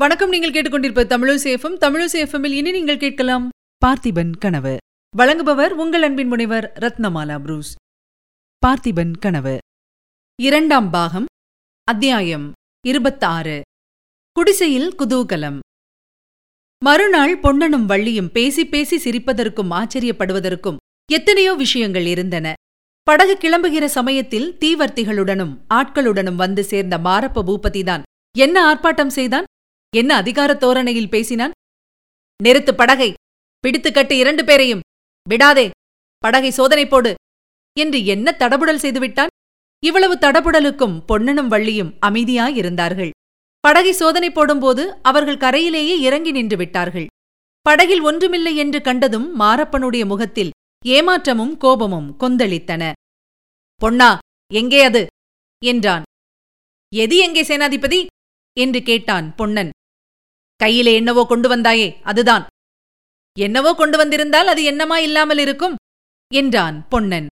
வணக்கம். நீங்கள் கேட்டுக்கொண்டிருப்ப தமிழசேஃபம் தமிழசேஃபமில் இனி நீங்கள் கேட்கலாம் பார்த்திபன் கனவு. வழங்குபவர் உங்கள் அன்பின் முனைவர் ரத்னமாலா புரூஸ். பார்த்திபன் கனவு. இரண்டாம் பாகம் அத்தியாயம் இருபத்தாறு. குடிசையில் குதூகலம். மறுநாள் பொன்னனும் வள்ளியும் பேசி பேசி சிரிப்பதற்கும் ஆச்சரியப்படுவதற்கும் எத்தனையோ விஷயங்கள் இருந்தன. படகு கிளம்புகிற சமயத்தில் தீவர்த்திகளுடனும் ஆட்களுடனும் வந்து சேர்ந்த மாரப்ப பூபதிதான் என்ன ஆர்ப்பாட்டம் செய்தான்? என்ன அதிகார தோரணையில் பேசினான்? நிறுத்து படகை. பிடித்து கட்டு இரண்டு பேரையும். விடாதே. படகை சோதனை போடு. என்று என்ன தடபுடல் செய்துவிட்டான்? இவ்வளவு தடபுடலுக்கும் பொன்னனும் வள்ளியும் அமைதியாயிருந்தார்கள். படகை சோதனை போடும்போது அவர்கள் கரையிலேயே இறங்கி நின்று விட்டார்கள். படகில் ஒன்றுமில்லை என்று கண்டதும் மாரப்பனுடைய முகத்தில் ஏமாற்றமும் கோபமும் கொந்தளித்தன. பொன்னா எங்கே அது? என்றான். எது எங்கே சேனாதிபதி? என்று கேட்டான் பொன்னன். கையிலே என்னவோ கொண்டு வந்தாயே அதுதான். என்னவோ கொண்டு வந்திருந்தால் அது என்னமா இல்லாமல் இருக்கும்? என்றான் பொன்னன்.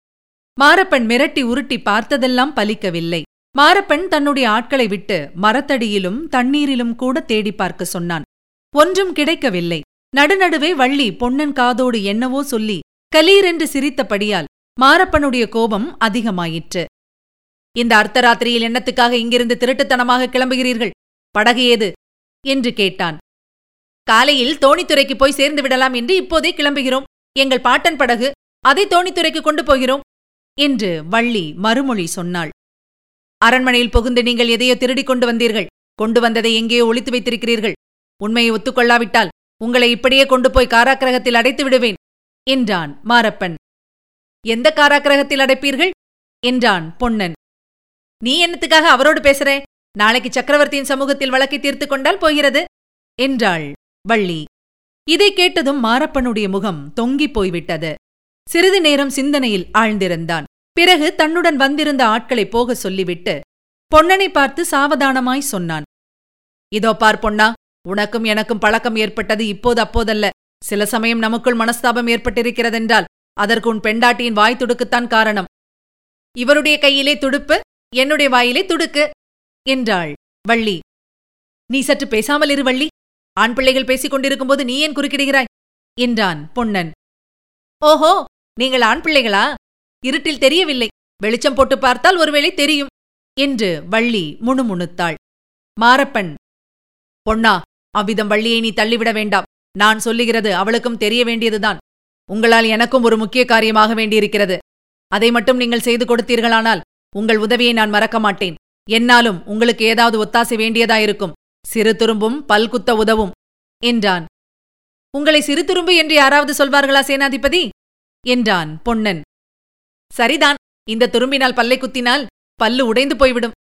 மாரப்பன் மிரட்டி உருட்டி பார்த்ததெல்லாம் பலிக்கவில்லை. மாரப்பன் தன்னுடைய ஆட்களை விட்டு மரத்தடியிலும் தண்ணீரிலும் கூட தேடி பார்க்க சொன்னான். ஒன்றும் கிடைக்கவில்லை. நடுநடுவே வள்ளி பொன்னன் காதோடு என்னவோ சொல்லி கலீரென்று சிரித்தபடியால் மாரப்பனுடைய கோபம் அதிகமாயிற்று. இந்த அர்த்தராத்திரியில் என்னத்துக்காக இங்கிருந்து திருட்டுத்தனமாக கிளம்புகிறீர்கள்? படகு ஏது? என்று கேட்டான். காலையில் தோணித்துறைக்கு போய் சேர்ந்து விடலாம் என்று இப்போதே கிளம்புகிறோம். எங்கள் பாட்டன் படகு அதை தோணித்துறைக்கு கொண்டு போகிறோம் என்று வள்ளி மறுமொழி சொன்னாள். அரண்மனையில் புகுந்து நீங்கள் எதையோ திருடிக் கொண்டு வந்தீர்கள். கொண்டு வந்ததை எங்கேயோ ஒளித்து வைத்திருக்கிறீர்கள். உண்மையை ஒத்துக்கொள்ளாவிட்டால் உங்களை இப்படியே கொண்டு போய் காராக்கிரகத்தில் அடைத்து விடுவேன் என்றான் மாரப்பன். எந்த காராக்கிரகத்தில் அடைப்பீர்கள்? என்றான் பொன்னன். நீ என்னத்துக்காக அவரோடு பேசுறே? நாளைக்கு சக்கரவர்த்தியின் சமூகத்தில் வழக்கை தீர்த்து கொண்டால் போகிறது என்றாள் வள்ளி. இதை கேட்டதும் மாரப்பனுடைய முகம் தொங்கிப் போய்விட்டது. சிறிது நேரம் சிந்தனையில் ஆழ்ந்திருந்தான். பிறகு தன்னுடன் வந்திருந்த ஆட்களை போக சொல்லிவிட்டு பொன்னனை பார்த்து சாவதானமாய் சொன்னான். இதோ பார் பொன்னா உனக்கும் எனக்கும் பழக்கம் ஏற்பட்டது இப்போது அப்போதல்ல. சில சமயம் நமக்குள் மனஸ்தாபம் ஏற்பட்டிருக்கிறதென்றால் அதற்கு உன் பெண்டாட்டியின் வாய் துடுக்குத்தான் காரணம். இவருடைய கையிலே துடுப்பு என்னுடைய வாயிலே துடுக்கு என்றாள். வள்ளி நீ சற்று பேசாமல் இரு வள்ளி. ஆண் பிள்ளைகள் பேசிக் கொண்டிருக்கும்போது நீ ஏன் குறுக்கிடுகிறாய்? என்றான் பொன்னன். ஓஹோ நீங்கள் ஆண் பிள்ளைகளா? இருட்டில் தெரியவில்லை. வெளிச்சம் போட்டு பார்த்தால் ஒருவேளை தெரியும் என்று வள்ளி முணுமுணுத்தாள். மாரப்பன் பொன்னா அவ்விதம் வள்ளியை நீ தள்ளிவிட வேண்டாம். நான் சொல்லுகிறது அவளுக்கும் தெரிய வேண்டியதுதான். உங்களால் எனக்கும் ஒரு முக்கிய காரியமாக வேண்டியிருக்கிறது. அதை மட்டும் நீங்கள் செய்து கொடுத்தீர்களானால் உங்கள் உதவியை நான் மறக்க மாட்டேன். என்னாலும் உங்களுக்கு ஏதாவது ஒத்தாசை வேண்டியதாயிருக்கும். சிறு துரும்பும் பல்குத்த உதவும் என்றான். உங்களை சிறு துரும்பு என்று யாராவது சொல்வார்களா சேனாதிபதி? என்றான் பொன்னன். சரிதான் இந்த துரும்பினால் பல்லை குத்தினால் பல்லு உடைந்து போய்விடும்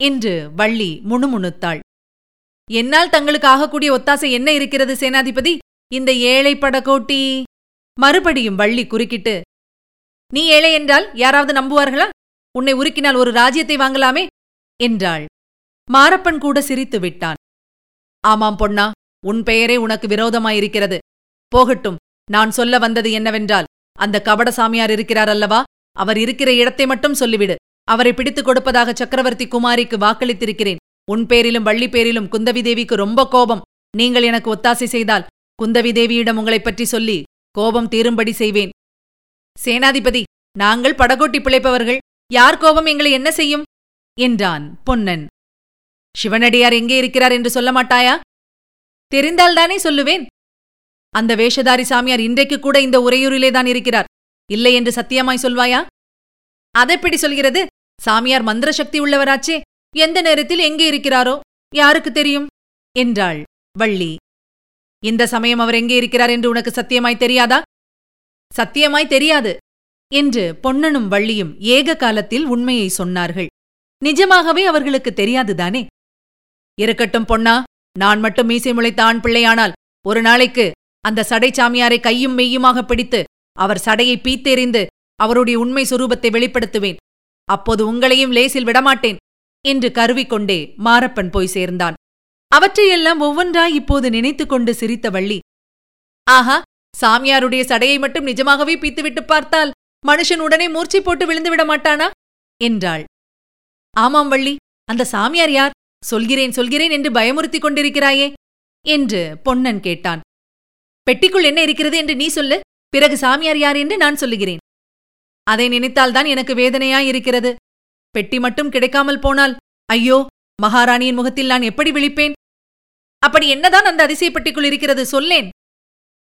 என்று வள்ளி முணுமுணுத்தாள். என்னால் தங்களுக்கு ஆகக்கூடிய ஒத்தாசை என்ன இருக்கிறது சேனாதிபதி? இந்த ஏழை படகோட்டி. மறுபடியும் வள்ளி குறுக்கிட்டு நீ ஏழை என்றால் யாராவது நம்புவார்களா? உன்னை உருக்கினால் ஒரு ராஜ்யத்தை வாங்கலாமே என்றாள். மாரப்பன் கூட சிரித்து விட்டான். ஆமாம் பொன்னா உன் பெயரே உனக்கு விரோதமாயிருக்கிறது. போகட்டும் நான் சொல்ல வந்தது என்னவென்றால் அந்த கபடசாமியார் இருக்கிறார் அல்லவா? அவர் இருக்கிற இடத்தை மட்டும் சொல்லிவிடு. அவரை பிடித்துக் கொடுப்பதாக சக்கரவர்த்தி குமாரிக்கு வாக்களித்திருக்கிறேன். உன் பேரிலும் வள்ளி பேரிலும் குந்தவி தேவிக்கு ரொம்ப கோபம். நீங்கள் எனக்கு ஒத்தாசை செய்தால் குந்தவி தேவியிடம் உங்களைப் பற்றி சொல்லி கோபம் தீரும்படி செய்வேன். சேனாதிபதி நாங்கள் படகோட்டி பிழைப்பவர்கள். யார் கோபம் எங்களை என்ன செய்யும்? என்றான் பொன்னன். சிவனடியார் எங்கே இருக்கிறார் என்று சொல்ல மாட்டாயா? தெரிந்தால்தானே சொல்லுவேன். அந்த வேஷதாரி சாமியார் இன்றைக்கு கூட இந்த உறையூரிலேதான் இருக்கிறார். இல்லை என்று சத்தியமாய் சொல்வாயா? அதெப்படி சொல்கிறது? சாமியார் மந்திர சக்தி உள்ளவராச்சே. எந்த நேரத்தில் எங்கே இருக்கிறாரோ? யாருக்கு தெரியும்? என்றாள் வள்ளி. இந்த சமயம் அவர் எங்கே இருக்கிறார் என்று உனக்கு சத்தியமாய் தெரியாதா? சத்தியமாய் தெரியாது என்று பொன்னனும் வள்ளியும் ஏக காலத்தில் உண்மையை சொன்னார்கள். நிஜமாகவே அவர்களுக்கு தெரியாதுதானே? இருக்கட்டும் பொன்னா நான் மட்டும் மீசை முளைத்த ஆண் பிள்ளையானால் ஒரு நாளைக்கு அந்த சடை சாமியாரை கையும் மெய்யுமாக பிடித்து அவர் சடையை பீத்தெறிந்து அவருடைய உண்மை சுரூபத்தை வெளிப்படுத்துவேன். அப்போது உங்களையும் லேசில் விடமாட்டேன் என்று கருவிக்கொண்டே மாரப்பன் போய் சேர்ந்தான். அவற்றையெல்லாம் ஒவ்வொன்றாய் இப்போது நினைத்துக் கொண்டு சிரித்த வள்ளி. ஆஹா சாமியாருடைய சடையை மட்டும் நிஜமாகவே பீத்துவிட்டு பார்த்தால் மனுஷன் உடனே மூர்ச்சை போட்டு விழுந்து விட மாட்டானா என்றாள். ஆமாம் வள்ளி அந்த சாமியார் யார்? சொல்கிறேன் சொல்கிறேன் என்று பயமுறுத்திக் கொண்டிருக்கிறாயே என்று பொன்னன் கேட்டான். பெட்டிக்குள் என்ன இருக்கிறது என்று நீ சொல்லு பிறகு சாமியார் யார் என்று நான் சொல்லுகிறேன். அதை நினைத்தால்தான் எனக்கு வேதனையாயிருக்கிறது. பெட்டி மட்டும் கிடைக்காமல் போனால் ஐயோ மகாராணியின் முகத்தில் நான் எப்படி விழிப்பேன்? அப்படி என்னதான் அந்த அதிசயப்பட்டிக்குள் இருக்கிறது சொல்லேன்.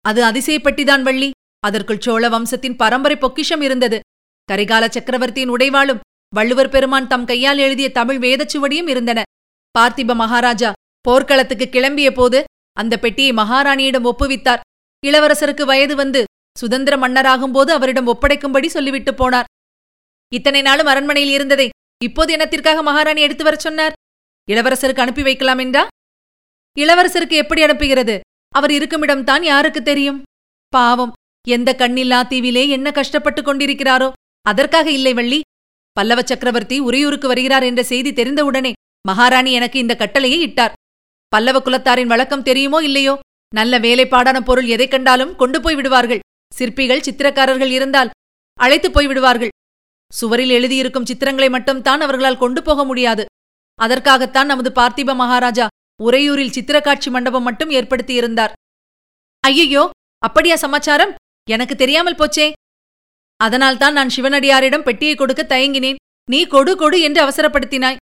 அது அதிசயப்பட்டிதான் வள்ளி அதற்குள் சோழ வம்சத்தின் பரம்பரை பொக்கிஷம் இருந்தது. கரிகால சக்கரவர்த்தியின் உடைவாளும் வள்ளுவர் பெருமான் தம் கையால் எழுதிய தமிழ் வேதச்சுவடியும் இருந்தன. பார்த்திப மகாராஜா போர்க்களத்துக்கு கிளம்பிய போது அந்த பெட்டியை மகாராணியிடம் ஒப்புவித்தார். இளவரசருக்கு வயது வந்து சுதந்திர மன்னராகும்போது அவரிடம் ஒப்படைக்கும்படி சொல்லிவிட்டு போனார். இத்தனை நாளும் அரண்மனையில் இருந்ததை இப்போது என்னத்திற்காக மகாராணி எடுத்து வரச் சொன்னார்? இளவரசருக்கு அனுப்பி வைக்கலாம் என்றா? இளவரசருக்கு எப்படி அனுப்புகிறது? அவர் இருக்குமிடம்தான் யாருக்கு தெரியும்? பாவம் எந்த கண்ணில்லா தீவிலே என்ன கஷ்டப்பட்டுக் கொண்டிருக்கிறாரோ? அதற்காக இல்லை வள்ளி பல்லவ சக்கரவர்த்தி உரியூருக்கு வருகிறார் என்ற செய்தி தெரிந்தவுடனே மகாராணி எனக்கு இந்த கட்டளையை இட்டார். பல்லவ குலத்தாரின் வழக்கம் தெரியுமோ இல்லையோ? நல்ல வேலைப்பாடான பொருள் எதைக் கண்டாலும் கொண்டு போய் விடுவார்கள். சிற்பிகள் சித்திரக்காரர்கள் இருந்தால் அழைத்துப் போய் விடுவார்கள். சுவரில் எழுதியிருக்கும் சித்திரங்களை மட்டும்தான் அவர்களால் கொண்டு போக முடியாது. அதற்காகத்தான் நமது பார்த்திப மகாராஜா உறையூரில் சித்திரக்காட்சி மண்டபம் மட்டும் ஏற்படுத்தியிருந்தார். ஐயையோ! அப்படியா சமாச்சாரம்? எனக்கு தெரியாமல் போச்சே! அதனால்தான் நான் சிவனடியாரிடம் பெட்டியை கொடுக்க தயங்கினேன். நீ கொடு கொடு என்று அவசரப்படுத்தினாய்.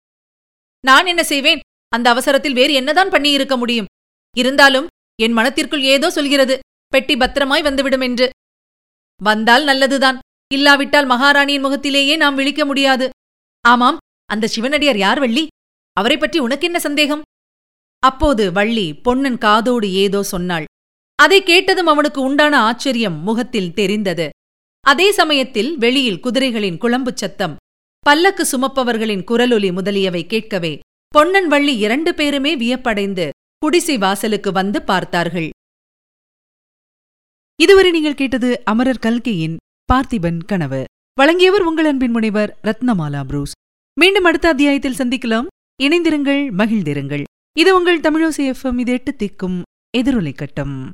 நான் என்ன செய்வேன்? அந்த அவசரத்தில் வேறு என்னதான் பண்ணியிருக்க முடியும்? இருந்தாலும் என் மனத்திற்குள் ஏதோ சொல்கிறது. பெட்டி பத்திரமாய் வந்துவிடும் என்று. வந்தால் நல்லதுதான். இல்லாவிட்டால் மகாராணியின் முகத்திலேயே நாம் விழிக்க முடியாது. ஆமாம் அந்த சிவனடியார் யார் வள்ளி? அவரை பற்றி உனக்கென்ன சந்தேகம்? அப்போது வள்ளி பொன்னன் காதோடு ஏதோ சொன்னாள். அதை கேட்டதும் அவனுக்கு உண்டான ஆச்சரியம் முகத்தில் தெரிந்தது. அதே சமயத்தில் வெளியில் குதிரைகளின் குழம்பு சத்தம் பல்லக்கு சுமப்பவர்களின் குரலொலி முதலியவை கேட்கவே பொன்னன் வள்ளி இரண்டு பேருமே வியப்படைந்து குடிசை வாசலுக்கு வந்து பார்த்தார்கள். இதுவரை நீங்கள் கேட்டது அமரர் கல்கையின் பார்த்திபன் கனவு. வழங்கியவர் உங்கள் அன்பின் முனைவர் ரத்னமாலா புரூஸ். மீண்டும் அடுத்த அத்தியாயத்தில் சந்திக்கலாம். இணைந்திருங்கள் மகிழ்ந்திருங்கள். இது உங்கள் தமிழோசி எஃப்எம் இது எட்டு திக்கும் எதிரொலை கட்டம்.